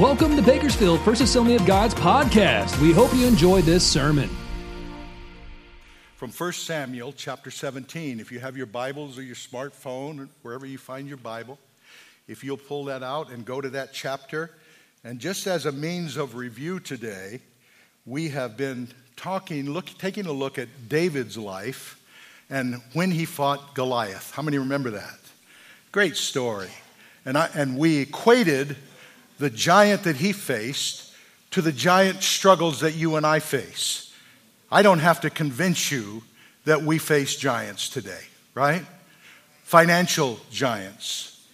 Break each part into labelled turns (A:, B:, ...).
A: Welcome to Bakersfield First Assembly of God's podcast. We hope you enjoy this sermon.
B: From 1 Samuel chapter 17, if you have your Bibles or your smartphone, wherever you find your Bible, if you'll pull that out and go to that chapter. And just as a means of review today, we have been talking, look, taking a look at David's life and when he fought Goliath. How many remember that? Great story. And, I, and we equated the giant that he faced to the giant struggles that you and I face. I don't have to convince you that we face giants today, right? Financial giants.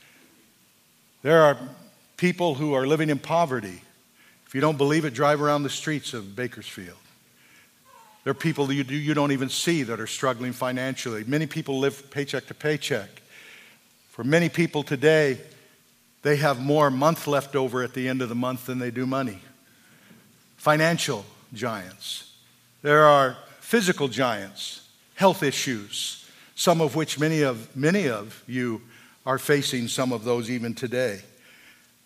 B: There are people who are living in poverty. If you don't believe it, drive around the streets of Bakersfield. There are people that you, you don't even see that are struggling financially. Many people live paycheck to paycheck. For many people today, they have more month left over at the end of the month than they do money. Financial giants. There are physical giants, health issues, some of which many of, many of you are facing some of those even today.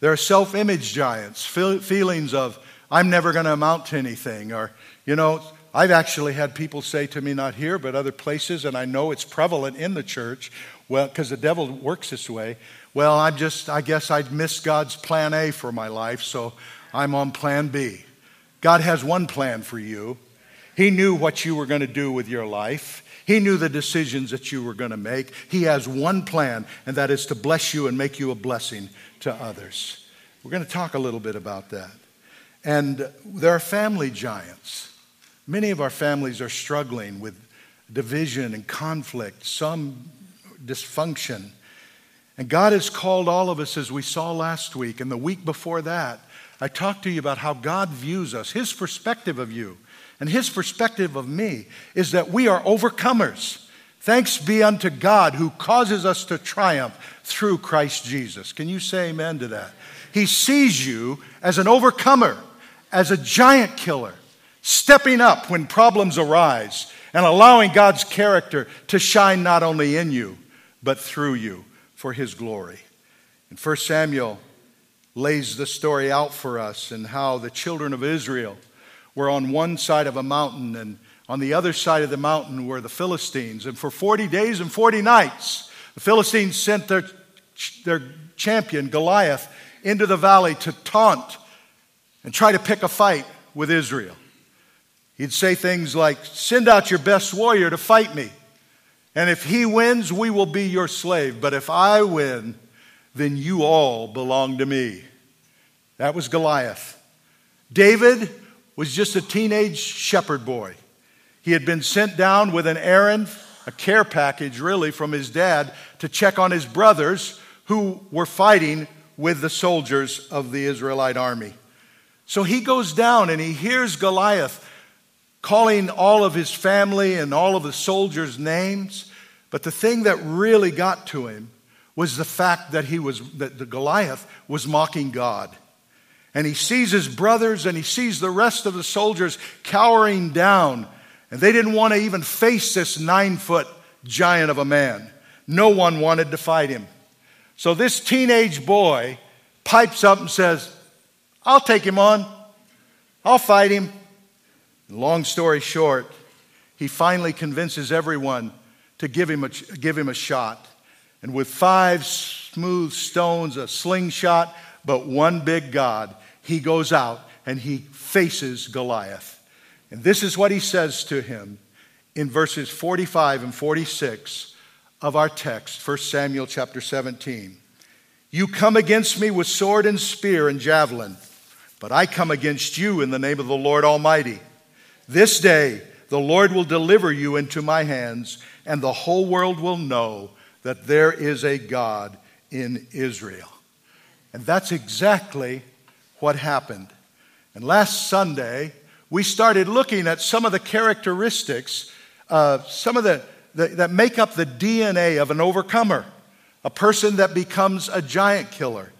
B: There are self image giants, feelings of, I'm never going to amount to anything. Or, you know, I've actually had people say to me, not here, but other places, and I know it's prevalent in the church, well, because the devil works this way. Well, I'm just, I guess I'd missed God's plan A for my life, so I'm on plan B. God has one plan for you. He knew what you were going to do with your life. He knew the decisions that you were going to make. He has one plan, and that is to bless you and make you a blessing to others. We're going to talk a little bit about that. And there are family giants. Many of our families are struggling with division and conflict, some dysfunction. And God has called all of us, as we saw last week and the week before that. I talked to you about how God views us, His perspective of you, and His perspective of me is that we are overcomers. Thanks be unto God who causes us to triumph through Christ Jesus. Can you say amen to that? He sees you as an overcomer, as a giant killer, stepping up when problems arise and allowing God's character to shine not only in you, but through you for his glory. And 1 Samuel lays the story out for us and how the children of Israel were on one side of a mountain and on the other side of the mountain were the Philistines. And for 40 days and 40 nights, the Philistines sent their, their champion, Goliath, into the valley to taunt and try to pick a fight with Israel. He'd say things like, Send out your best warrior to fight me. And if he wins, we will be your slave. But if I win, then you all belong to me. That was Goliath. David was just a teenage shepherd boy. He had been sent down with an errand, a care package really, from his dad to check on his brothers who were fighting with the soldiers of the Israelite army. So he goes down and he hears Goliath calling all of his family and all of the soldiers' names. But the thing that really got to him was the fact that he was that the Goliath was mocking God. And he sees his brothers and he sees the rest of the soldiers cowering down. And they didn't want to even face this nine foot giant of a man. No one wanted to fight him. So this teenage boy pipes up and says, I'll take him on. I'll fight him. Long story short, he finally convinces everyone to give him a, give him a shot. And with five smooth stones, a slingshot, but one big God, he goes out and he faces Goliath. And this is what he says to him in verses 45 and 46 of our text, 1 Samuel chapter 17. You come against me with sword and spear and javelin, but I come against you in the name of the Lord Almighty this day the Lord will deliver you into my hands, and the whole world will know that there is a God in Israel. And that's exactly what happened. And last Sunday, we started looking at some of the characteristics, uh, some of the, the, that make up the DNA of an overcomer, a person that becomes a giant killer.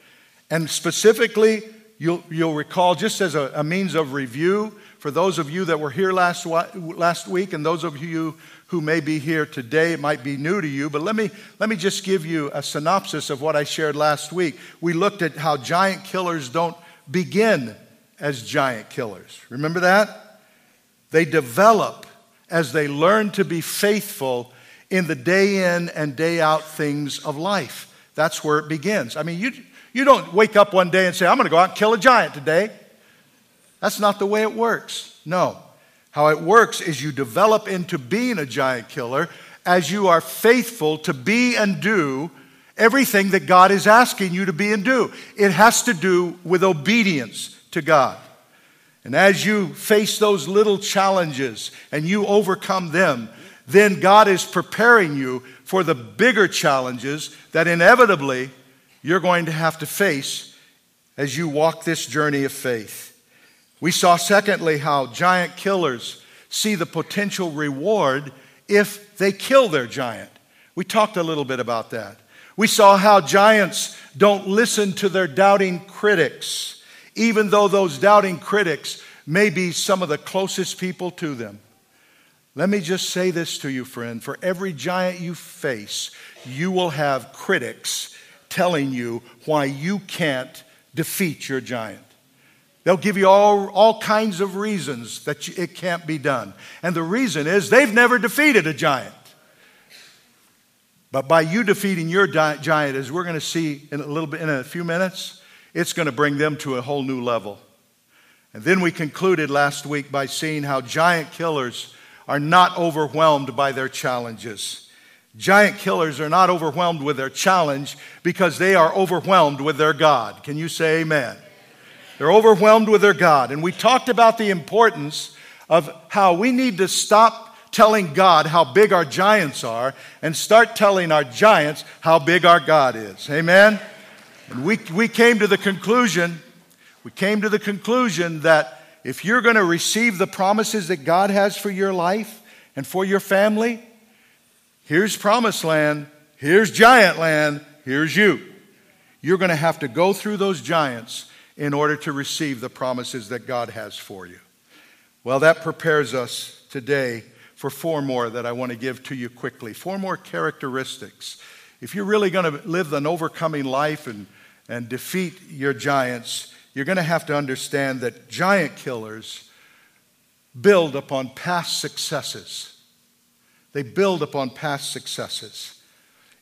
B: And specifically, you'll, you'll recall, just as a, a means of review, for those of you that were here last, last week and those of you who may be here today, it might be new to you, but let me, let me just give you a synopsis of what I shared last week. We looked at how giant killers don't begin as giant killers. Remember that? They develop as they learn to be faithful in the day in and day out things of life. That's where it begins. I mean, you, you don't wake up one day and say, I'm going to go out and kill a giant today. That's not the way it works. No. How it works is you develop into being a giant killer as you are faithful to be and do everything that God is asking you to be and do. It has to do with obedience to God. And as you face those little challenges and you overcome them, then God is preparing you for the bigger challenges that inevitably you're going to have to face as you walk this journey of faith. We saw, secondly, how giant killers see the potential reward if they kill their giant. We talked a little bit about that. We saw how giants don't listen to their doubting critics, even though those doubting critics may be some of the closest people to them. Let me just say this to you, friend. For every giant you face, you will have critics telling you why you can't defeat your giant. They'll give you all, all kinds of reasons that you, it can't be done. And the reason is they've never defeated a giant. But by you defeating your giant, as we're going to see in a little bit in a few minutes, it's going to bring them to a whole new level. And then we concluded last week by seeing how giant killers are not overwhelmed by their challenges. Giant killers are not overwhelmed with their challenge because they are overwhelmed with their God. Can you say amen? They're overwhelmed with their God. And we talked about the importance of how we need to stop telling God how big our giants are and start telling our giants how big our God is. Amen? And we, we came to the conclusion, we came to the conclusion that if you're going to receive the promises that God has for your life and for your family, here's promised land, here's giant land, here's you. You're going to have to go through those giants in order to receive the promises that God has for you. Well, that prepares us today for four more that I want to give to you quickly. Four more characteristics. If you're really going to live an overcoming life and, and defeat your giants, you're going to have to understand that giant killers build upon past successes. They build upon past successes.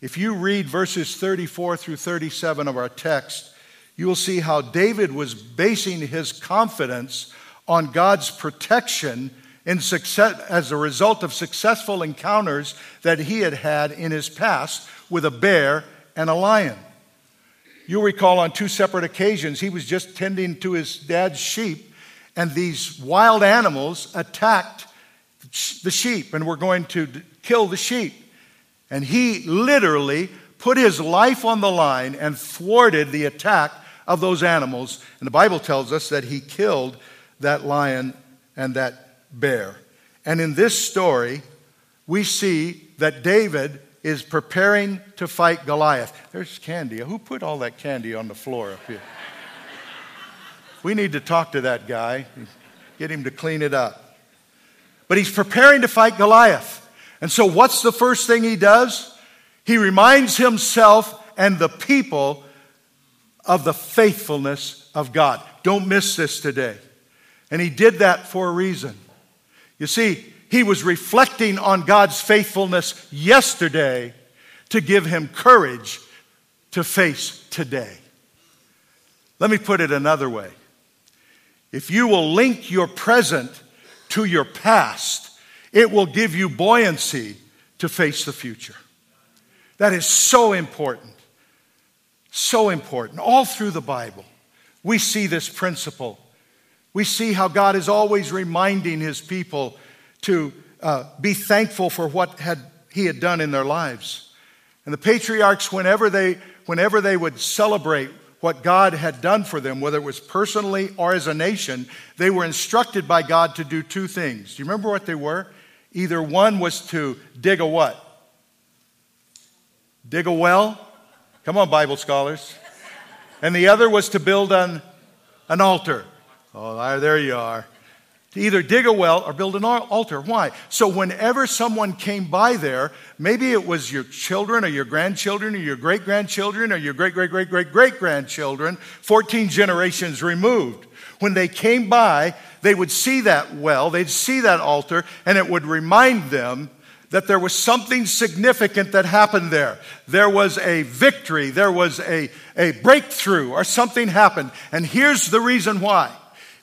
B: If you read verses 34 through 37 of our text, you will see how David was basing his confidence on God's protection in success, as a result of successful encounters that he had had in his past with a bear and a lion. You'll recall on two separate occasions, he was just tending to his dad's sheep, and these wild animals attacked the sheep and were going to kill the sheep. And he literally put his life on the line and thwarted the attack of those animals. And the Bible tells us that he killed that lion and that bear. And in this story, we see that David is preparing to fight Goliath. There's candy. Who put all that candy on the floor up here? we need to talk to that guy, get him to clean it up. But he's preparing to fight Goliath. And so, what's the first thing he does? He reminds himself and the people of the faithfulness of God. Don't miss this today. And he did that for a reason. You see, he was reflecting on God's faithfulness yesterday to give him courage to face today. Let me put it another way. If you will link your present to your past, it will give you buoyancy to face the future. That is so important. So important. All through the Bible, we see this principle. We see how God is always reminding his people to uh, be thankful for what had, he had done in their lives. And the patriarchs, whenever they, whenever they would celebrate what God had done for them, whether it was personally or as a nation, they were instructed by God to do two things. Do you remember what they were? Either one was to dig a what? Dig a well Come on, Bible scholars. And the other was to build an, an altar. Oh, there you are. to either dig a well or build an altar. Why? So whenever someone came by there, maybe it was your children or your grandchildren or your great grandchildren or your great great great great great grandchildren, 14 generations removed. When they came by, they would see that well, they'd see that altar, and it would remind them that there was something significant that happened there. There was a victory, there was a, a breakthrough, or something happened. And here's the reason why.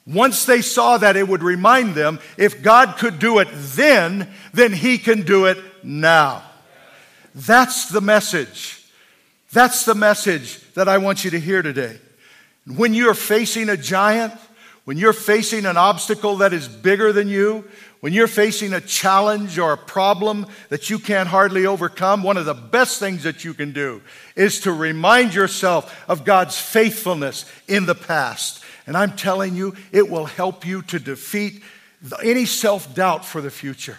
B: Once they saw that, it would remind them if God could do it then, then He can do it now. That's the message. That's the message that I want you to hear today. When you're facing a giant, when you're facing an obstacle that is bigger than you, when you're facing a challenge or a problem that you can't hardly overcome, one of the best things that you can do is to remind yourself of God's faithfulness in the past. And I'm telling you, it will help you to defeat any self doubt for the future.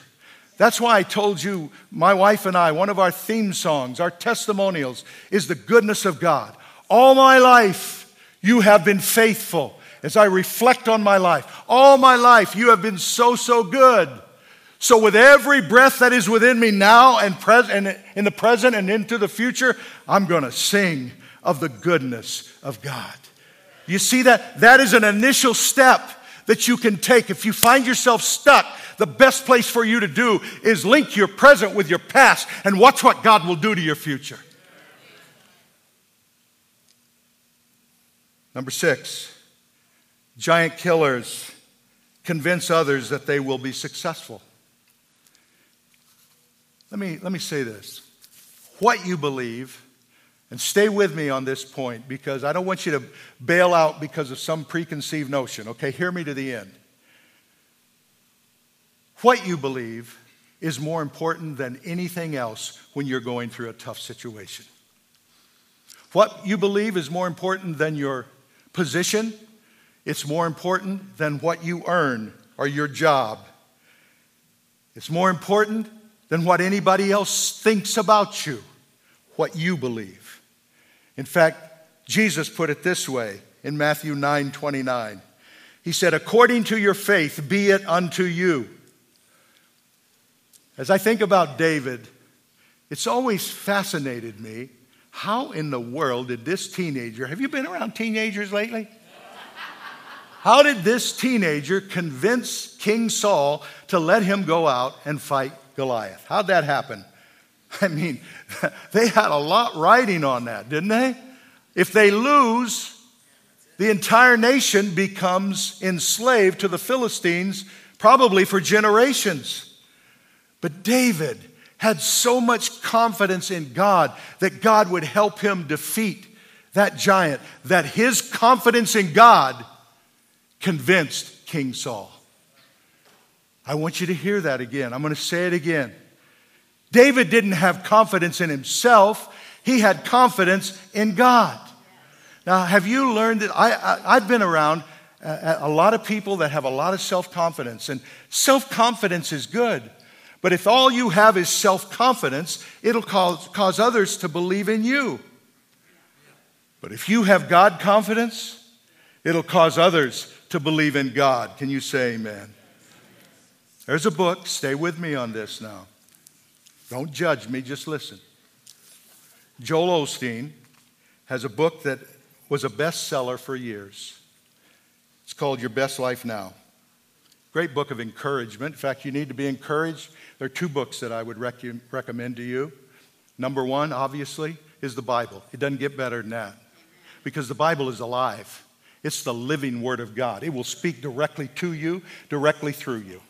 B: That's why I told you, my wife and I, one of our theme songs, our testimonials, is the goodness of God. All my life, you have been faithful as I reflect on my life. All my life, you have been so, so good. So, with every breath that is within me now and, pres- and in the present and into the future, I'm going to sing of the goodness of God. You see that? That is an initial step that you can take. If you find yourself stuck, the best place for you to do is link your present with your past and watch what God will do to your future. Number six, Giant killers convince others that they will be successful. Let me, let me say this. What you believe, and stay with me on this point because I don't want you to bail out because of some preconceived notion, okay? Hear me to the end. What you believe is more important than anything else when you're going through a tough situation. What you believe is more important than your position, it's more important than what you earn or your job. It's more important than what anybody else thinks about you, what you believe. In fact, Jesus put it this way in Matthew 9 29. He said, According to your faith, be it unto you. As I think about David, it's always fascinated me how in the world did this teenager, have you been around teenagers lately? How did this teenager convince King Saul to let him go out and fight Goliath? How'd that happen? I mean, they had a lot riding on that, didn't they? If they lose, the entire nation becomes enslaved to the Philistines, probably for generations. But David had so much confidence in God that God would help him defeat that giant, that his confidence in God convinced King Saul. I want you to hear that again. I'm going to say it again. David didn't have confidence in himself, he had confidence in God. Now, have you learned that? I, have been around a, a lot of people that have a lot of self confidence, and self confidence is good. But if all you have is self confidence, it'll cause, cause others to believe in you. But if you have God confidence, it'll cause others to believe in God. Can you say amen? There's a book. Stay with me on this now. Don't judge me, just listen. Joel Osteen has a book that was a bestseller for years. It's called Your Best Life Now. Great book of encouragement. In fact, you need to be encouraged. There are two books that I would rec- recommend to you. Number one, obviously, is the Bible. It doesn't get better than that because the Bible is alive. It's the living Word of God. It will speak directly to you, directly through you.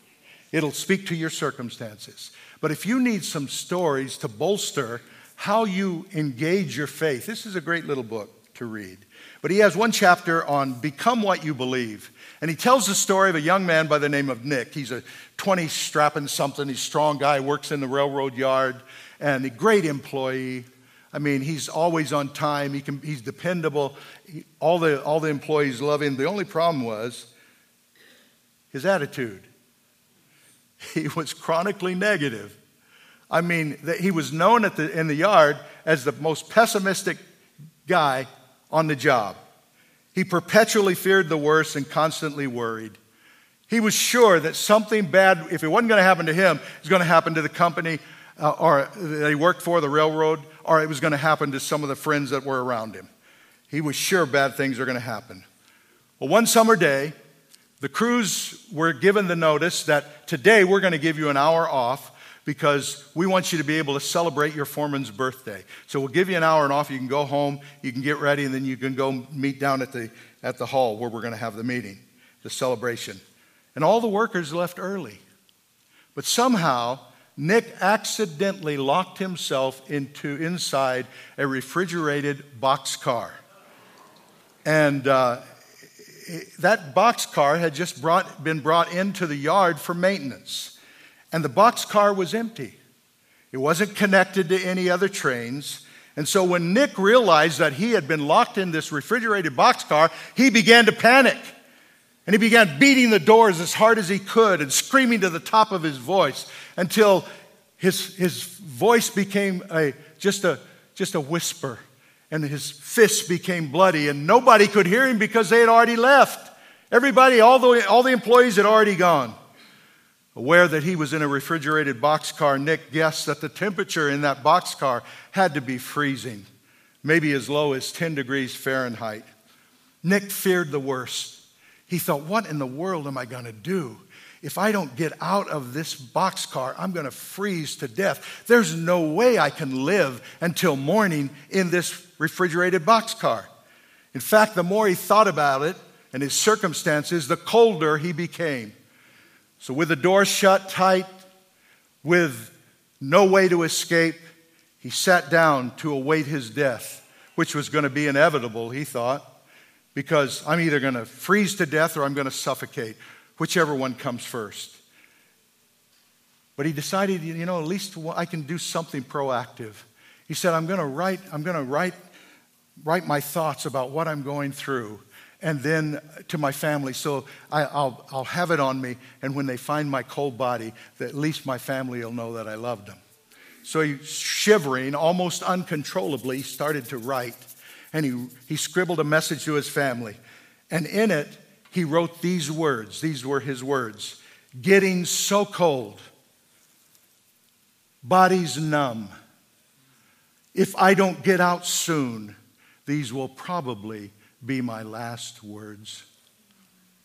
B: It'll speak to your circumstances. But if you need some stories to bolster how you engage your faith, this is a great little book to read. But he has one chapter on become what you believe. And he tells the story of a young man by the name of Nick. He's a 20 strapping something, he's a strong guy, works in the railroad yard, and a great employee. I mean, he's always on time. He can, he's dependable. He, all, the, all the employees love him. The only problem was his attitude. He was chronically negative. I mean, he was known the, in the yard as the most pessimistic guy on the job. He perpetually feared the worst and constantly worried. He was sure that something bad, if it wasn't going to happen to him, was going to happen to the company uh, or that he worked for, the railroad, or it was going to happen to some of the friends that were around him. He was sure bad things were going to happen. Well, one summer day, the crews were given the notice that today we're going to give you an hour off because we want you to be able to celebrate your foreman's birthday. So we'll give you an hour and off. You can go home, you can get ready, and then you can go meet down at the, at the hall where we're going to have the meeting, the celebration. And all the workers left early. But somehow, Nick accidentally locked himself into inside a refrigerated boxcar. And uh, that boxcar had just brought, been brought into the yard for maintenance. And the boxcar was empty. It wasn't connected to any other trains. And so when Nick realized that he had been locked in this refrigerated boxcar, he began to panic. And he began beating the doors as hard as he could and screaming to the top of his voice until his, his voice became a, just, a, just a whisper and his fists became bloody and nobody could hear him because they had already left. Everybody, all the, all the employees had already gone. Aware that he was in a refrigerated boxcar, Nick guessed that the temperature in that boxcar had to be freezing, maybe as low as 10 degrees Fahrenheit. Nick feared the worst. He thought, What in the world am I going to do? If I don't get out of this boxcar, I'm going to freeze to death. There's no way I can live until morning in this refrigerated boxcar. In fact, the more he thought about it and his circumstances, the colder he became. So, with the door shut tight, with no way to escape, he sat down to await his death, which was going to be inevitable, he thought because I'm either going to freeze to death or I'm going to suffocate, whichever one comes first. But he decided, you know, at least I can do something proactive. He said, I'm going to write, I'm going to write, write my thoughts about what I'm going through and then to my family so I, will I'll have it on me. And when they find my cold body, that at least my family will know that I loved them. So he, shivering almost uncontrollably, started to write and he, he scribbled a message to his family. And in it, he wrote these words. These were his words Getting so cold, body's numb. If I don't get out soon, these will probably be my last words.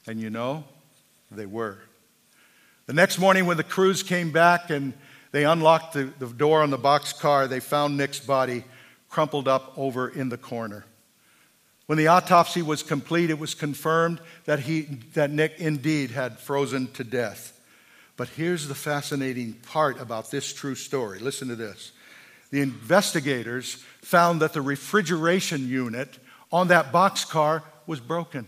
B: And you know, they were. The next morning, when the crews came back and they unlocked the, the door on the box car, they found Nick's body crumpled up over in the corner. When the autopsy was complete, it was confirmed that, he, that Nick indeed had frozen to death. But here's the fascinating part about this true story. Listen to this. The investigators found that the refrigeration unit on that boxcar was broken.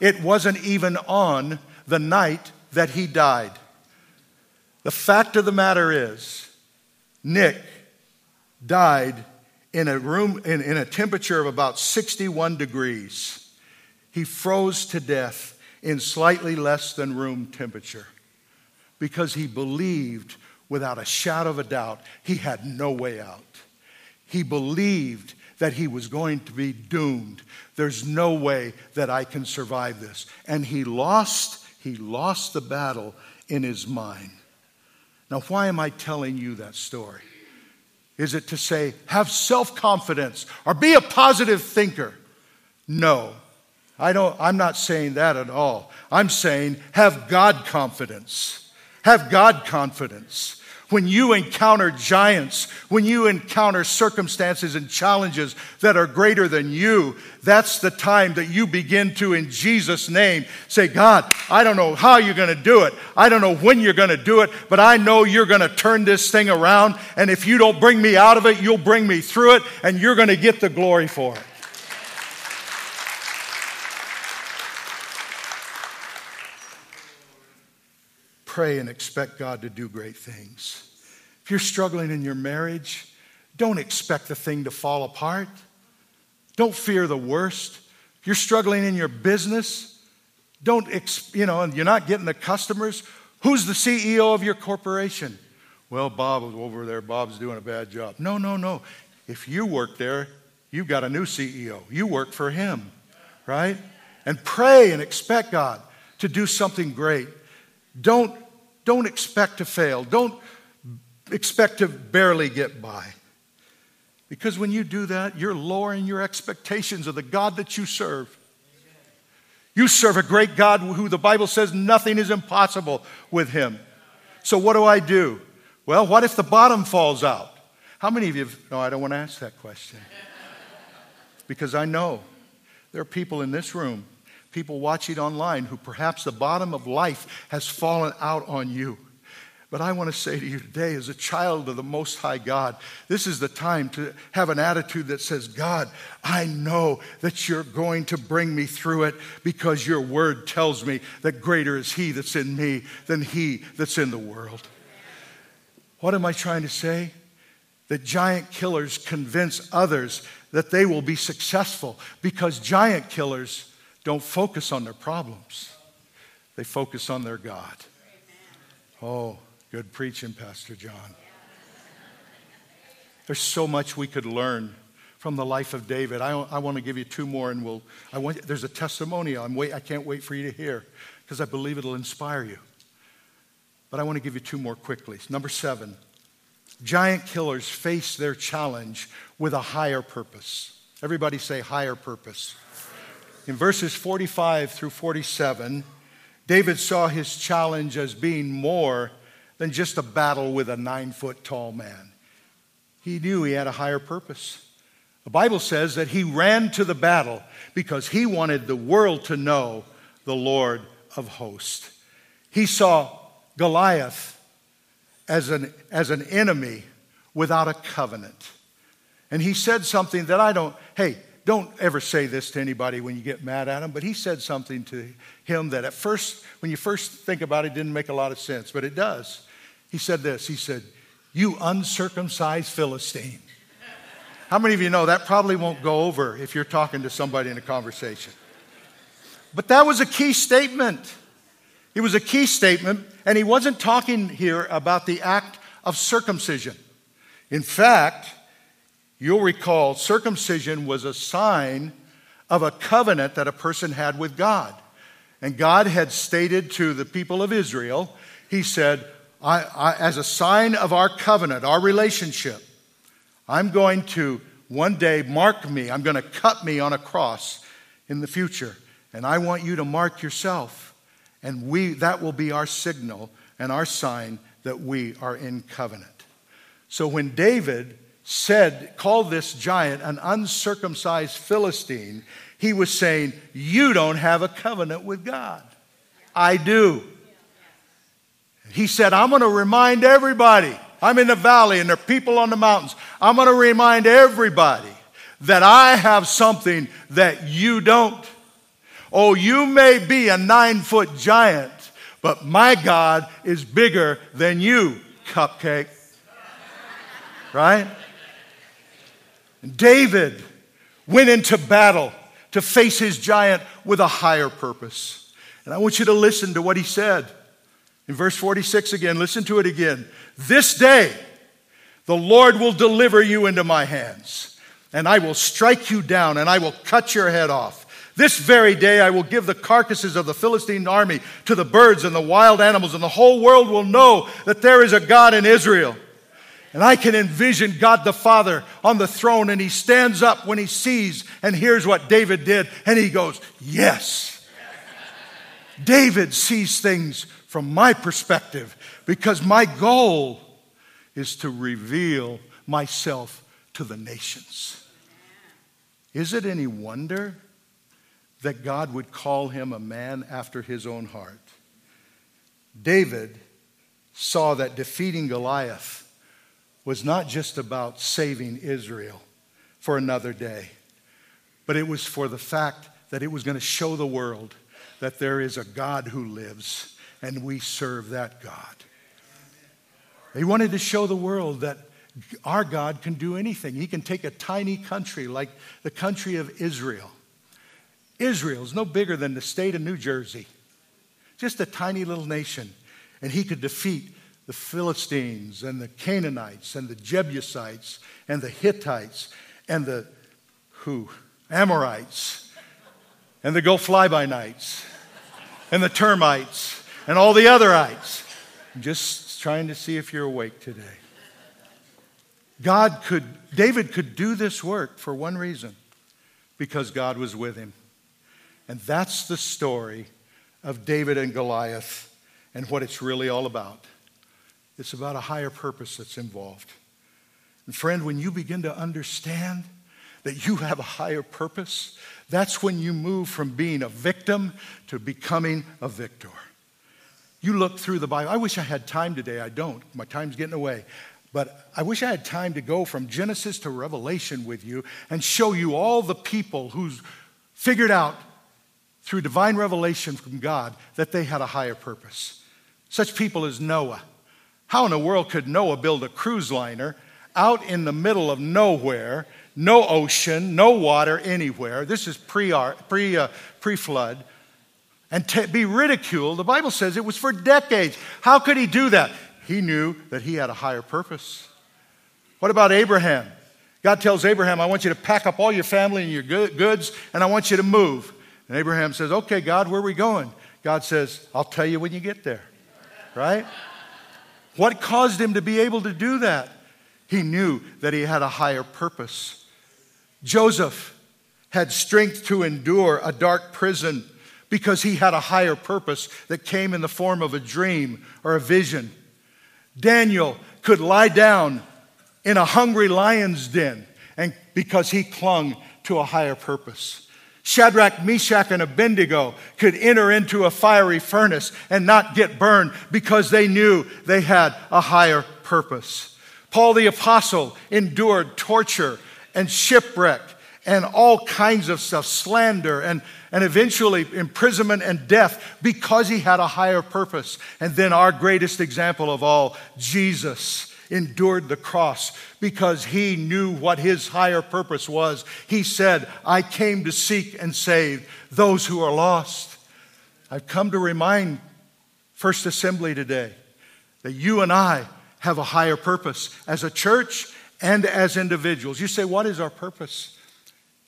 B: It wasn't even on the night that he died. The fact of the matter is, Nick died in a room in, in a temperature of about 61 degrees. He froze to death in slightly less than room temperature because he believed without a shadow of a doubt he had no way out. He believed that he was going to be doomed. There's no way that I can survive this. And he lost he lost the battle in his mind. Now why am I telling you that story? Is it to say, have self confidence or be a positive thinker? No. I don't, I'm not saying that at all. I'm saying have God confidence. Have God confidence. When you encounter giants, when you encounter circumstances and challenges that are greater than you, that's the time that you begin to, in Jesus' name, say, God, I don't know how you're going to do it. I don't know when you're going to do it, but I know you're going to turn this thing around. And if you don't bring me out of it, you'll bring me through it, and you're going to get the glory for it. Pray and expect God to do great things. If you're struggling in your marriage, don't expect the thing to fall apart. Don't fear the worst. If you're struggling in your business, don't, you know, and you're not getting the customers, who's the CEO of your corporation? Well, Bob over there. Bob's doing a bad job. No, no, no. If you work there, you've got a new CEO. You work for him, right? And pray and expect God to do something great. Don't, don't expect to fail. Don't expect to barely get by. Because when you do that, you're lowering your expectations of the God that you serve. You serve a great God who the Bible says nothing is impossible with him. So, what do I do? Well, what if the bottom falls out? How many of you, have, no, I don't want to ask that question. Because I know there are people in this room, people watching online, who perhaps the bottom of life has fallen out on you. But I want to say to you today, as a child of the Most High God, this is the time to have an attitude that says, God, I know that you're going to bring me through it because your word tells me that greater is He that's in me than He that's in the world. What am I trying to say? That giant killers convince others that they will be successful because giant killers don't focus on their problems, they focus on their God. Oh, good preaching, Pastor John. There's so much we could learn from the life of David. I, I want to give you two more, and we'll. I want. There's a testimonial. I'm wait. I can't wait for you to hear because I believe it'll inspire you. But I want to give you two more quickly. Number seven. Giant killers face their challenge with a higher purpose. Everybody say higher purpose. In verses 45 through 47, David saw his challenge as being more than just a battle with a nine foot tall man. He knew he had a higher purpose. The Bible says that he ran to the battle because he wanted the world to know the Lord of hosts. He saw Goliath as an, as an enemy without a covenant. And he said something that I don't, hey, don't ever say this to anybody when you get mad at him, but he said something to him that at first, when you first think about it, didn't make a lot of sense, but it does. He said this He said, You uncircumcised Philistine. How many of you know that probably won't go over if you're talking to somebody in a conversation? But that was a key statement. It was a key statement, and he wasn't talking here about the act of circumcision. In fact, you'll recall circumcision was a sign of a covenant that a person had with God. And God had stated to the people of Israel, He said, I, I, as a sign of our covenant, our relationship, I'm going to one day mark me, I'm going to cut me on a cross in the future. And I want you to mark yourself. And we, that will be our signal and our sign that we are in covenant. So when David said, called this giant an uncircumcised Philistine, he was saying, You don't have a covenant with God. I do. He said, I'm going to remind everybody. I'm in the valley and there are people on the mountains. I'm going to remind everybody that I have something that you don't. Oh, you may be a nine foot giant, but my God is bigger than you, cupcake. Right? David went into battle to face his giant with a higher purpose. And I want you to listen to what he said. In verse 46 again, listen to it again. This day, the Lord will deliver you into my hands, and I will strike you down, and I will cut your head off. This very day I will give the carcasses of the Philistine army to the birds and the wild animals, and the whole world will know that there is a God in Israel. And I can envision God the Father on the throne, and he stands up when he sees and hears what David did, and he goes, Yes. David sees things from my perspective because my goal is to reveal myself to the nations. Is it any wonder that God would call him a man after his own heart. David saw that defeating Goliath was not just about saving Israel for another day, but it was for the fact that it was going to show the world that there is a God who lives and we serve that God. He wanted to show the world that our God can do anything. He can take a tiny country like the country of Israel Israel is no bigger than the state of New Jersey, just a tiny little nation. And he could defeat the Philistines and the Canaanites and the Jebusites and the Hittites and the who? Amorites and the go fly by nights. and the termites and all the other ites. I'm just trying to see if you're awake today. God could, David could do this work for one reason because God was with him. And that's the story of David and Goliath and what it's really all about. It's about a higher purpose that's involved. And friend, when you begin to understand that you have a higher purpose, that's when you move from being a victim to becoming a victor. You look through the Bible. I wish I had time today. I don't. My time's getting away. But I wish I had time to go from Genesis to Revelation with you and show you all the people who's figured out through divine revelation from God that they had a higher purpose. Such people as Noah. How in the world could Noah build a cruise liner out in the middle of nowhere, no ocean, no water anywhere? This is pre pre uh, pre flood, and t- be ridiculed. The Bible says it was for decades. How could he do that? He knew that he had a higher purpose. What about Abraham? God tells Abraham, I want you to pack up all your family and your goods, and I want you to move. And Abraham says, Okay, God, where are we going? God says, I'll tell you when you get there. Right? What caused him to be able to do that? He knew that he had a higher purpose. Joseph had strength to endure a dark prison because he had a higher purpose that came in the form of a dream or a vision. Daniel could lie down in a hungry lion's den and because he clung to a higher purpose. Shadrach, Meshach, and Abednego could enter into a fiery furnace and not get burned because they knew they had a higher purpose. Paul the Apostle endured torture and shipwreck and all kinds of stuff, slander and, and eventually imprisonment and death because he had a higher purpose. And then our greatest example of all, Jesus endured the cross because he knew what his higher purpose was. He said, I came to seek and save those who are lost. I've come to remind First Assembly today that you and I have a higher purpose as a church and as individuals. You say, What is our purpose?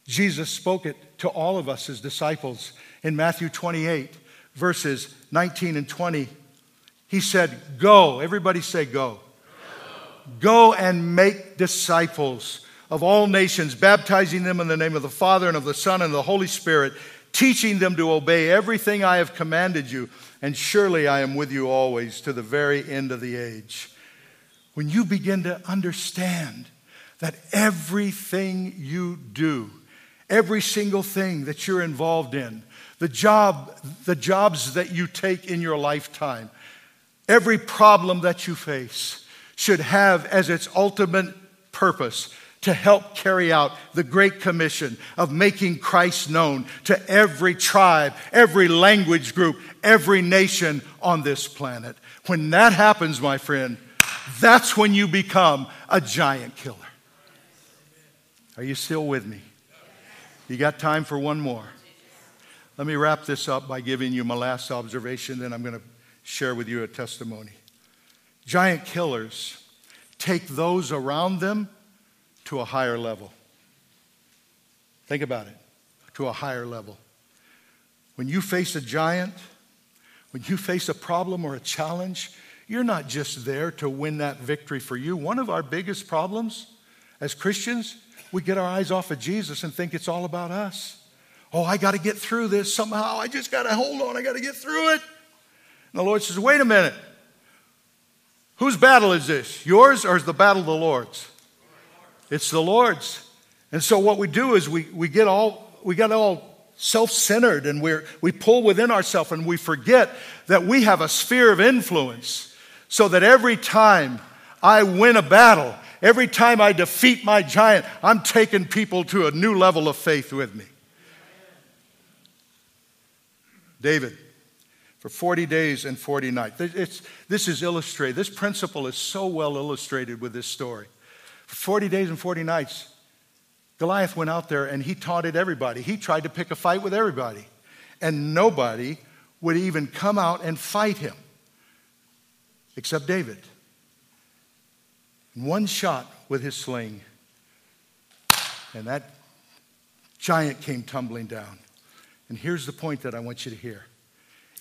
B: Jesus spoke it to all of us as disciples in Matthew 28, verses 19 and 20. He said, Go. Everybody say, Go. Go and make disciples of all nations, baptizing them in the name of the Father and of the Son and the Holy Spirit, teaching them to obey everything I have commanded you. And surely I am with you always to the very end of the age. When you begin to understand that everything you do, every single thing that you're involved in, the job, the jobs that you take in your lifetime, every problem that you face, should have as its ultimate purpose to help carry out the Great Commission of making Christ known to every tribe, every language group, every nation on this planet. When that happens, my friend, that's when you become a giant killer. Are you still with me? You got time for one more? Let me wrap this up by giving you my last observation, then I'm going to share with you a testimony. Giant killers take those around them to a higher level. Think about it to a higher level. When you face a giant, when you face a problem or a challenge, you're not just there to win that victory for you. One of our biggest problems as Christians, we get our eyes off of Jesus and think it's all about us. Oh, I got to get through this somehow. I just got to hold on. I got to get through it. And the Lord says, wait a minute. Whose battle is this? Yours or is the battle of the Lord's? It's the Lord's. And so what we do is we, we get all we get all self-centered and we we pull within ourselves and we forget that we have a sphere of influence so that every time I win a battle, every time I defeat my giant, I'm taking people to a new level of faith with me. David for 40 days and 40 nights. It's, this is illustrated. This principle is so well illustrated with this story. For 40 days and 40 nights, Goliath went out there and he taunted everybody. He tried to pick a fight with everybody. And nobody would even come out and fight him except David. One shot with his sling, and that giant came tumbling down. And here's the point that I want you to hear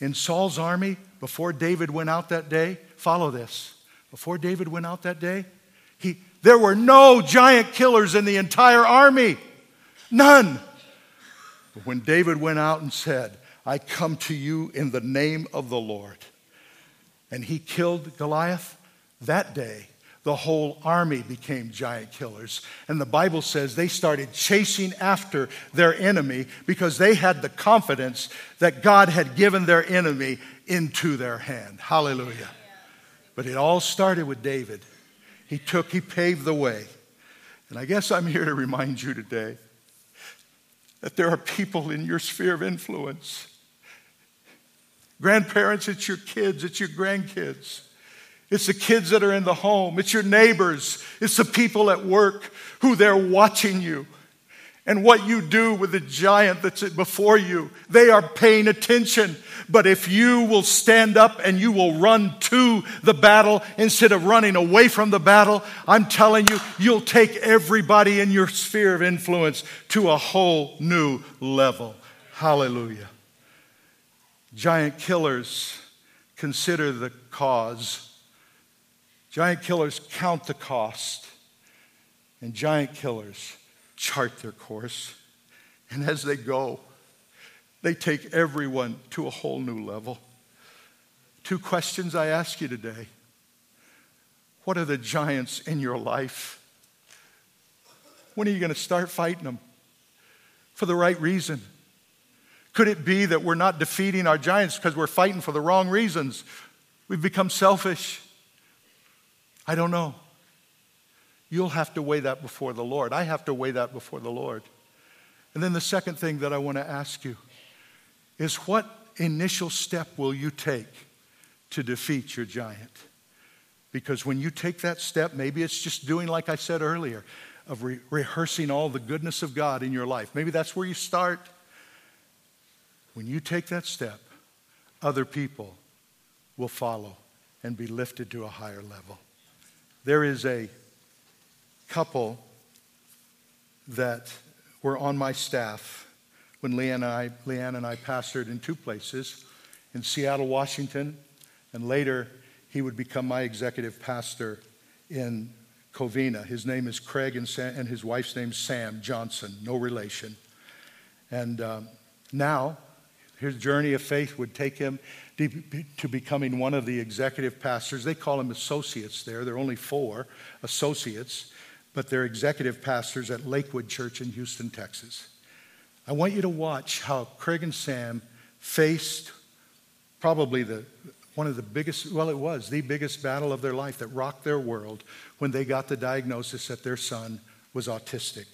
B: In Saul's army, before David went out that day, follow this. Before David went out that day, he, there were no giant killers in the entire army. None. But when David went out and said, I come to you in the name of the Lord, and he killed Goliath that day, the whole army became giant killers. And the Bible says they started chasing after their enemy because they had the confidence that God had given their enemy into their hand. Hallelujah. But it all started with David. He took, he paved the way. And I guess I'm here to remind you today that there are people in your sphere of influence. Grandparents, it's your kids, it's your grandkids it's the kids that are in the home. It's your neighbors. It's the people at work who they're watching you. And what you do with the giant that's before you, they are paying attention. But if you will stand up and you will run to the battle instead of running away from the battle, I'm telling you, you'll take everybody in your sphere of influence to a whole new level. Hallelujah. Giant killers consider the cause Giant killers count the cost, and giant killers chart their course. And as they go, they take everyone to a whole new level. Two questions I ask you today What are the giants in your life? When are you going to start fighting them? For the right reason. Could it be that we're not defeating our giants because we're fighting for the wrong reasons? We've become selfish. I don't know. You'll have to weigh that before the Lord. I have to weigh that before the Lord. And then the second thing that I want to ask you is what initial step will you take to defeat your giant? Because when you take that step, maybe it's just doing like I said earlier, of re- rehearsing all the goodness of God in your life. Maybe that's where you start. When you take that step, other people will follow and be lifted to a higher level. There is a couple that were on my staff when Leanne and I, Leanne and I pastored in two places in Seattle, Washington, and later he would become my executive pastor in Covina. His name is Craig, and, Sam, and his wife's name is Sam Johnson, no relation. And um, now, his journey of faith would take him to becoming one of the executive pastors. They call them associates there. There are only four associates, but they're executive pastors at Lakewood Church in Houston, Texas. I want you to watch how Craig and Sam faced probably the one of the biggest, well, it was the biggest battle of their life that rocked their world when they got the diagnosis that their son was autistic.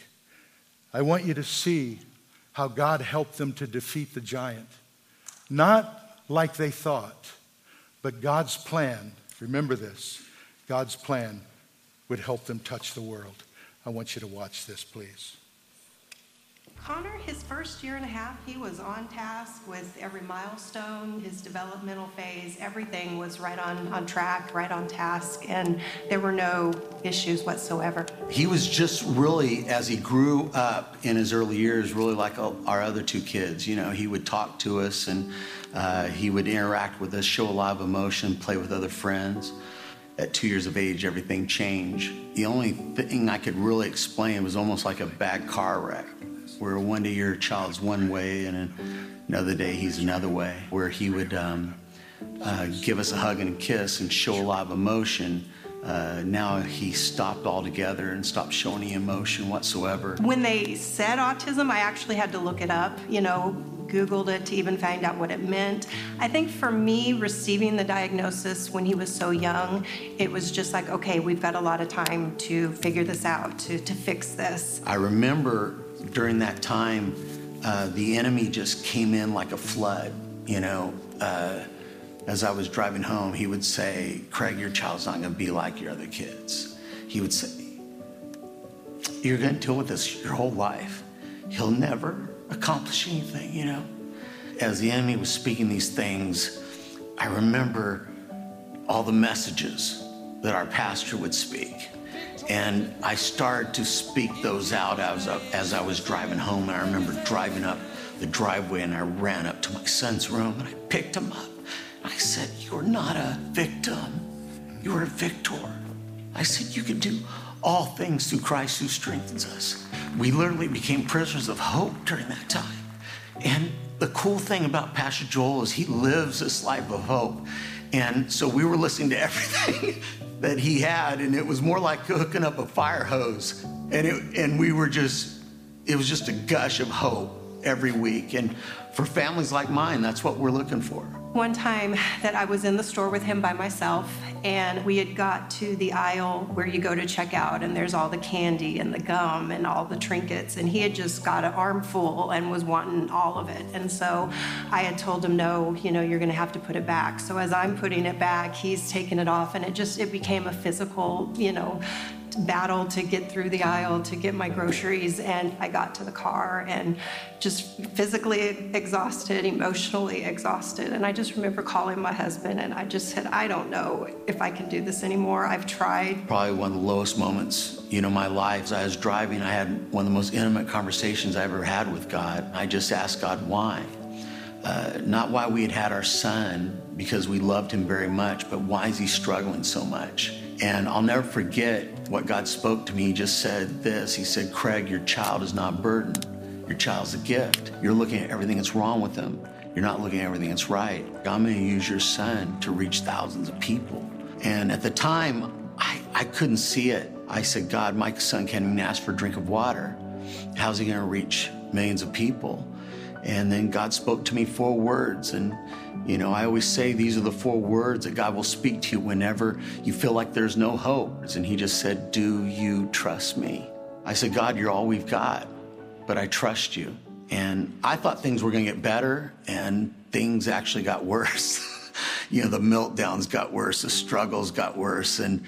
B: I want you to see how God helped them to defeat the giant. Not like they thought. But God's plan, remember this, God's plan would help them touch the world. I want you to watch this, please.
C: Connor, his first year and a half, he was on task with every milestone, his developmental phase, everything was right on, on track, right on task, and there were no issues whatsoever.
D: He was just really, as he grew up in his early years, really like our other two kids. You know, he would talk to us and uh, he would interact with us, show a lot of emotion, play with other friends. At two years of age, everything changed. The only thing I could really explain was almost like a bad car wreck where one day your child's one way and another day he's another way, where he would um, uh, give us a hug and a kiss and show a lot of emotion. Uh, now he stopped altogether and stopped showing any emotion whatsoever.
C: When they said autism, I actually had to look it up, you know, Googled it to even find out what it meant. I think for me, receiving the diagnosis when he was so young, it was just like, okay, we've got a lot of time to figure this out, to, to fix this.
D: I remember during that time, uh, the enemy just came in like a flood. You know, uh, as I was driving home, he would say, Craig, your child's not going to be like your other kids. He would say, You're going to deal with this your whole life. He'll never accomplish anything, you know. As the enemy was speaking these things, I remember all the messages that our pastor would speak. And I started to speak those out as, as I was driving home. I remember driving up the driveway and I ran up to my son's room and I picked him up. I said, You're not a victim, you're a victor. I said, You can do all things through Christ who strengthens us. We literally became prisoners of hope during that time. And the cool thing about Pastor Joel is he lives this life of hope. And so we were listening to everything that he had, and it was more like hooking up a fire hose. And, it, and we were just, it was just a gush of hope every week. And for families like mine, that's what we're looking for.
C: One time that I was in the store with him by myself, and we had got to the aisle where you go to check out, and there's all the candy and the gum and all the trinkets, and he had just got an armful and was wanting all of it. And so I had told him, no, you know, you're to have to put it back. So as I'm putting it back, he's taking it off, and it just it became a physical, you know, battle to get through the aisle to get my groceries and I got to the car and just physically exhausted, emotionally exhausted. And I just remember calling my husband and I just said, I don't know if I can do this anymore. I've tried.
D: Probably one of the lowest moments, you know, my life. As I was driving, I had one of the most intimate conversations I ever had with God. I just asked God why. Uh, not why we had had our son, because we loved him very much, but why is he struggling so much? And I'll never forget what God spoke to me. He just said this He said, Craig, your child is not a burden, your child's a gift. You're looking at everything that's wrong with them, you're not looking at everything that's right. I'm going to use your son to reach thousands of people. And at the time, I, I couldn't see it. I said, God, my son can't even ask for a drink of water. How's he going to reach millions of people? And then God spoke to me four words. And, you know, I always say these are the four words that God will speak to you whenever you feel like there's no hope. And He just said, Do you trust me? I said, God, you're all we've got, but I trust you. And I thought things were going to get better, and things actually got worse. you know, the meltdowns got worse, the struggles got worse. And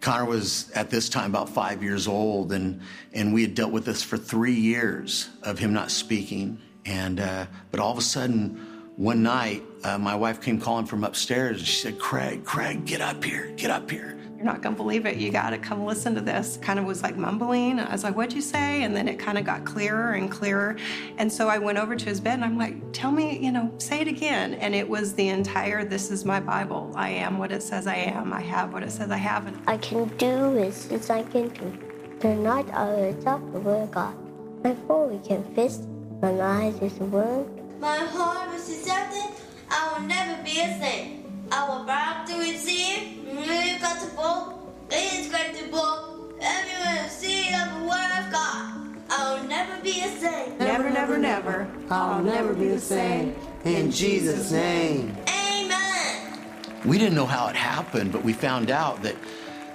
D: Connor was at this time about five years old, and, and we had dealt with this for three years of him not speaking and uh, but all of a sudden, one night, uh, my wife came calling from upstairs, and she said, "Craig, Craig, get up here, get up here."
C: You're not gonna believe it. You gotta come listen to this. Kind of was like mumbling. I was like, "What'd you say?" And then it kind of got clearer and clearer. And so I went over to his bed, and I'm like, "Tell me, you know, say it again." And it was the entire "This is my Bible. I am what it says I am. I have what it says I have." And
E: I can do as, as I can do. They're not our top the word of God. Before we can fist my eyes is one.
F: My heart is accepted. I will never be a saint. I will bow to receive. We've got the book. It's got the book. Everyone see of the word of God. I will never be a saint.
C: Never, never, never.
G: I'll never be the same. In Jesus' name.
F: Amen.
D: We didn't know how it happened, but we found out that,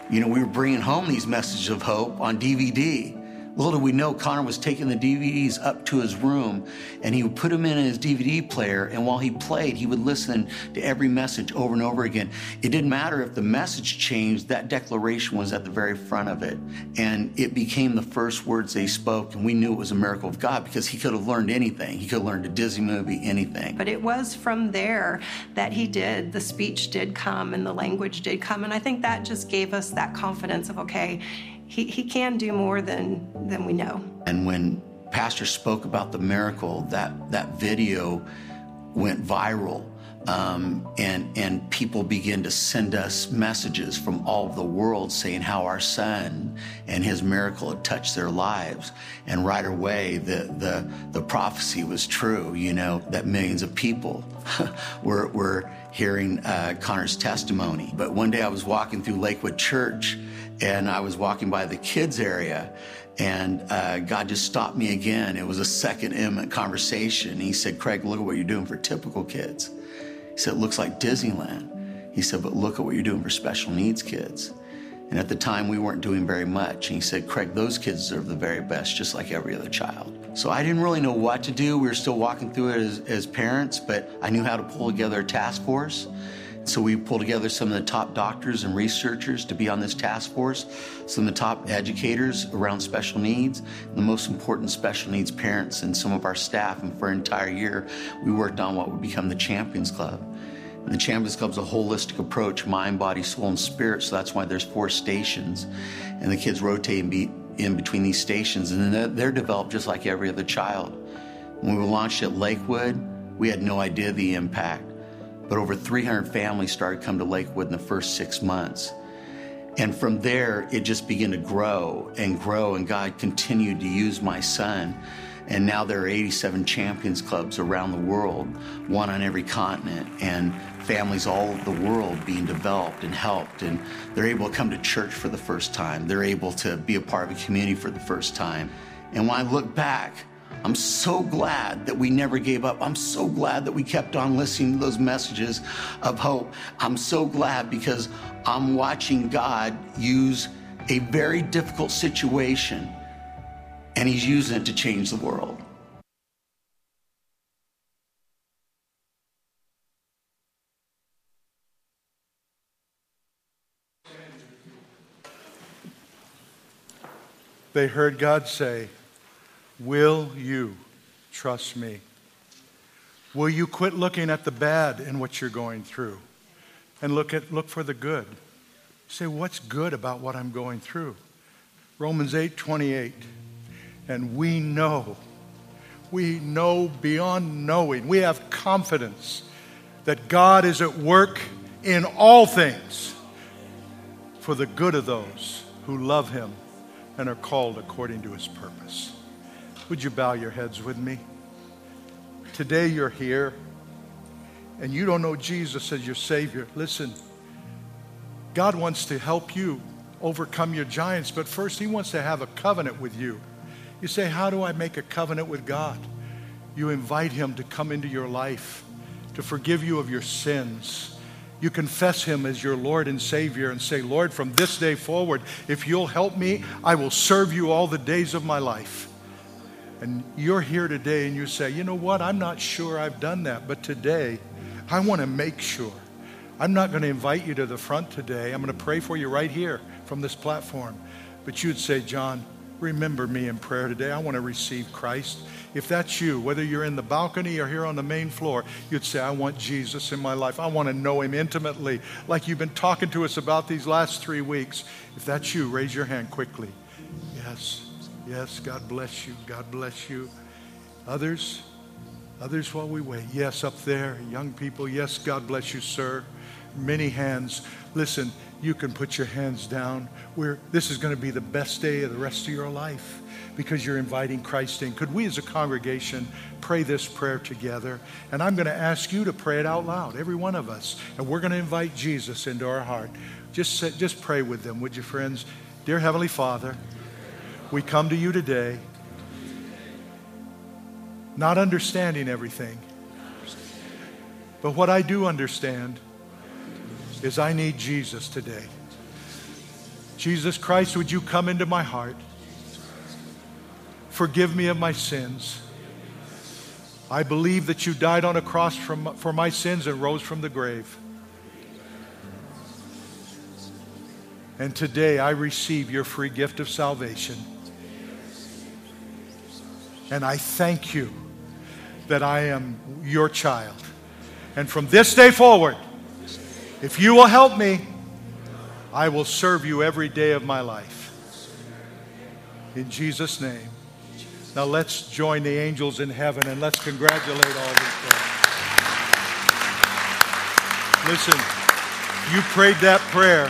D: you know, we were bringing home these messages of hope on DVD. Little did we know Connor was taking the DVDs up to his room and he would put them in his DVD player. And while he played, he would listen to every message over and over again. It didn't matter if the message changed, that declaration was at the very front of it. And it became the first words they spoke. And we knew it was a miracle of God because he could have learned anything. He could have learned a Disney movie, anything.
C: But it was from there that he did, the speech did come and the language did come. And I think that just gave us that confidence of, okay, he, he can do more than, than we know.
D: And when Pastor spoke about the miracle, that, that video went viral. Um, and and people began to send us messages from all the world saying how our son and his miracle had touched their lives. And right away, the the the prophecy was true. You know that millions of people were were hearing uh, Connor's testimony. But one day I was walking through Lakewood Church and I was walking by the kids area, and uh, God just stopped me again. It was a second intimate conversation. He said, Craig, look at what you're doing for typical kids. He said, it looks like Disneyland. He said, but look at what you're doing for special needs kids. And at the time, we weren't doing very much. And he said, Craig, those kids deserve the very best, just like every other child. So I didn't really know what to do. We were still walking through it as, as parents, but I knew how to pull together a task force. So we pulled together some of the top doctors and researchers to be on this task force, some of the top educators around special needs, the most important special needs parents and some of our staff. And for an entire year, we worked on what would become the Champions Club. And the Champions Club is a holistic approach, mind, body, soul, and spirit. So that's why there's four stations. And the kids rotate in between these stations. And then they're developed just like every other child. When we launched at Lakewood, we had no idea the impact. But over 300 families started coming to Lakewood in the first six months. And from there, it just began to grow and grow, and God continued to use my son. And now there are 87 champions clubs around the world, one on every continent, and families all over the world being developed and helped. And they're able to come to church for the first time. They're able to be a part of a community for the first time. And when I look back, I'm so glad that we never gave up. I'm so glad that we kept on listening to those messages of hope. I'm so glad because I'm watching God use a very difficult situation and He's using it to change the world.
B: They heard God say, Will you trust me? Will you quit looking at the bad in what you're going through and look, at, look for the good? Say, what's good about what I'm going through? Romans 8 28. And we know, we know beyond knowing, we have confidence that God is at work in all things for the good of those who love Him and are called according to His purpose. Would you bow your heads with me? Today you're here and you don't know Jesus as your Savior. Listen, God wants to help you overcome your giants, but first He wants to have a covenant with you. You say, How do I make a covenant with God? You invite Him to come into your life, to forgive you of your sins. You confess Him as your Lord and Savior and say, Lord, from this day forward, if you'll help me, I will serve you all the days of my life. And you're here today and you say, you know what, I'm not sure I've done that, but today I want to make sure. I'm not going to invite you to the front today. I'm going to pray for you right here from this platform. But you'd say, John, remember me in prayer today. I want to receive Christ. If that's you, whether you're in the balcony or here on the main floor, you'd say, I want Jesus in my life. I want to know him intimately, like you've been talking to us about these last three weeks. If that's you, raise your hand quickly. Yes, yes, God bless you. God bless you. Others? Others while we wait. Yes, up there, young people. Yes, God bless you, sir. Many hands. Listen, you can put your hands down. We're, this is going to be the best day of the rest of your life because you're inviting Christ in. Could we as a congregation pray this prayer together? And I'm going to ask you to pray it out loud, every one of us. And we're going to invite Jesus into our heart. Just, just pray with them, would you, friends? Dear Heavenly Father, we come to you today not understanding everything. But what I do understand is I need Jesus today. Jesus Christ, would you come into my heart? Forgive me of my sins. I believe that you died on a cross from, for my sins and rose from the grave. And today I receive your free gift of salvation. And I thank you that I am your child. And from this day forward, if you will help me, I will serve you every day of my life. In Jesus' name. Now let's join the angels in heaven and let's congratulate all these folks. Listen, you prayed that prayer.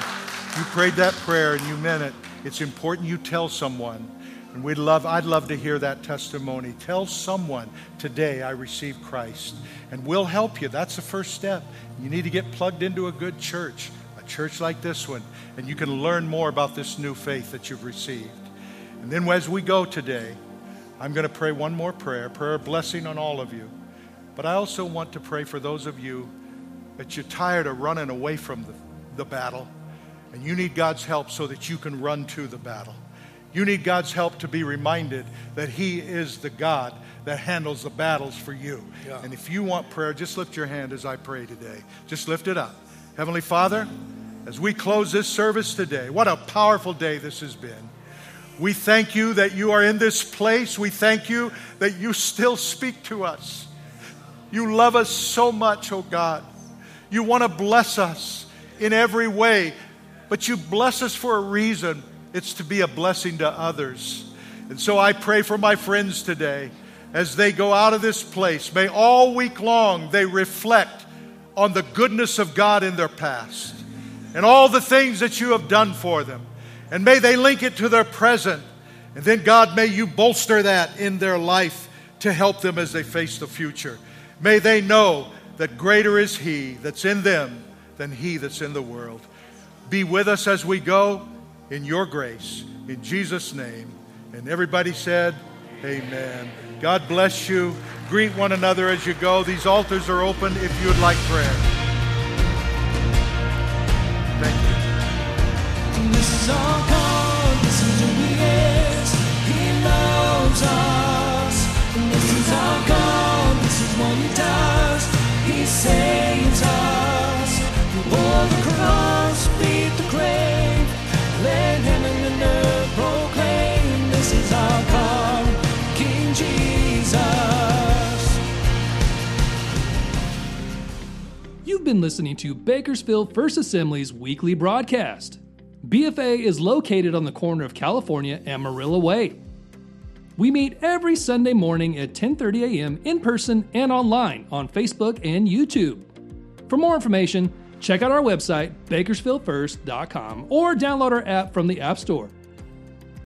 B: You prayed that prayer and you meant it. It's important you tell someone. And we'd love, I'd love to hear that testimony. Tell someone today I received Christ. And we'll help you. That's the first step. You need to get plugged into a good church, a church like this one, and you can learn more about this new faith that you've received. And then as we go today, I'm going to pray one more prayer, prayer blessing on all of you. But I also want to pray for those of you that you're tired of running away from the, the battle and you need God's help so that you can run to the battle. You need God's help to be reminded that He is the God that handles the battles for you. Yeah. And if you want prayer, just lift your hand as I pray today. Just lift it up. Heavenly Father, as we close this service today, what a powerful day this has been. We thank you that you are in this place. We thank you that you still speak to us. You love us so much, oh God. You want to bless us in every way, but you bless us for a reason. It's to be a blessing to others. And so I pray for my friends today as they go out of this place, may all week long they reflect on the goodness of God in their past and all the things that you have done for them. And may they link it to their present. And then, God, may you bolster that in their life to help them as they face the future. May they know that greater is He that's in them than He that's in the world. Be with us as we go in your grace. In Jesus' name. And everybody said, Amen. God bless you. Greet one another as you go. These altars are open if you would like prayer. Thank you.
H: This is our God, this is who He is. He loves us. This is our God, this is what He does. He saves us. The cross,
A: You've been listening to Bakersfield First Assembly's weekly broadcast. BFA is located on the corner of California and Marilla Way. We meet every Sunday morning at 10:30 a.m. in person and online on Facebook and YouTube. For more information, check out our website bakersfieldfirst.com or download our app from the App Store.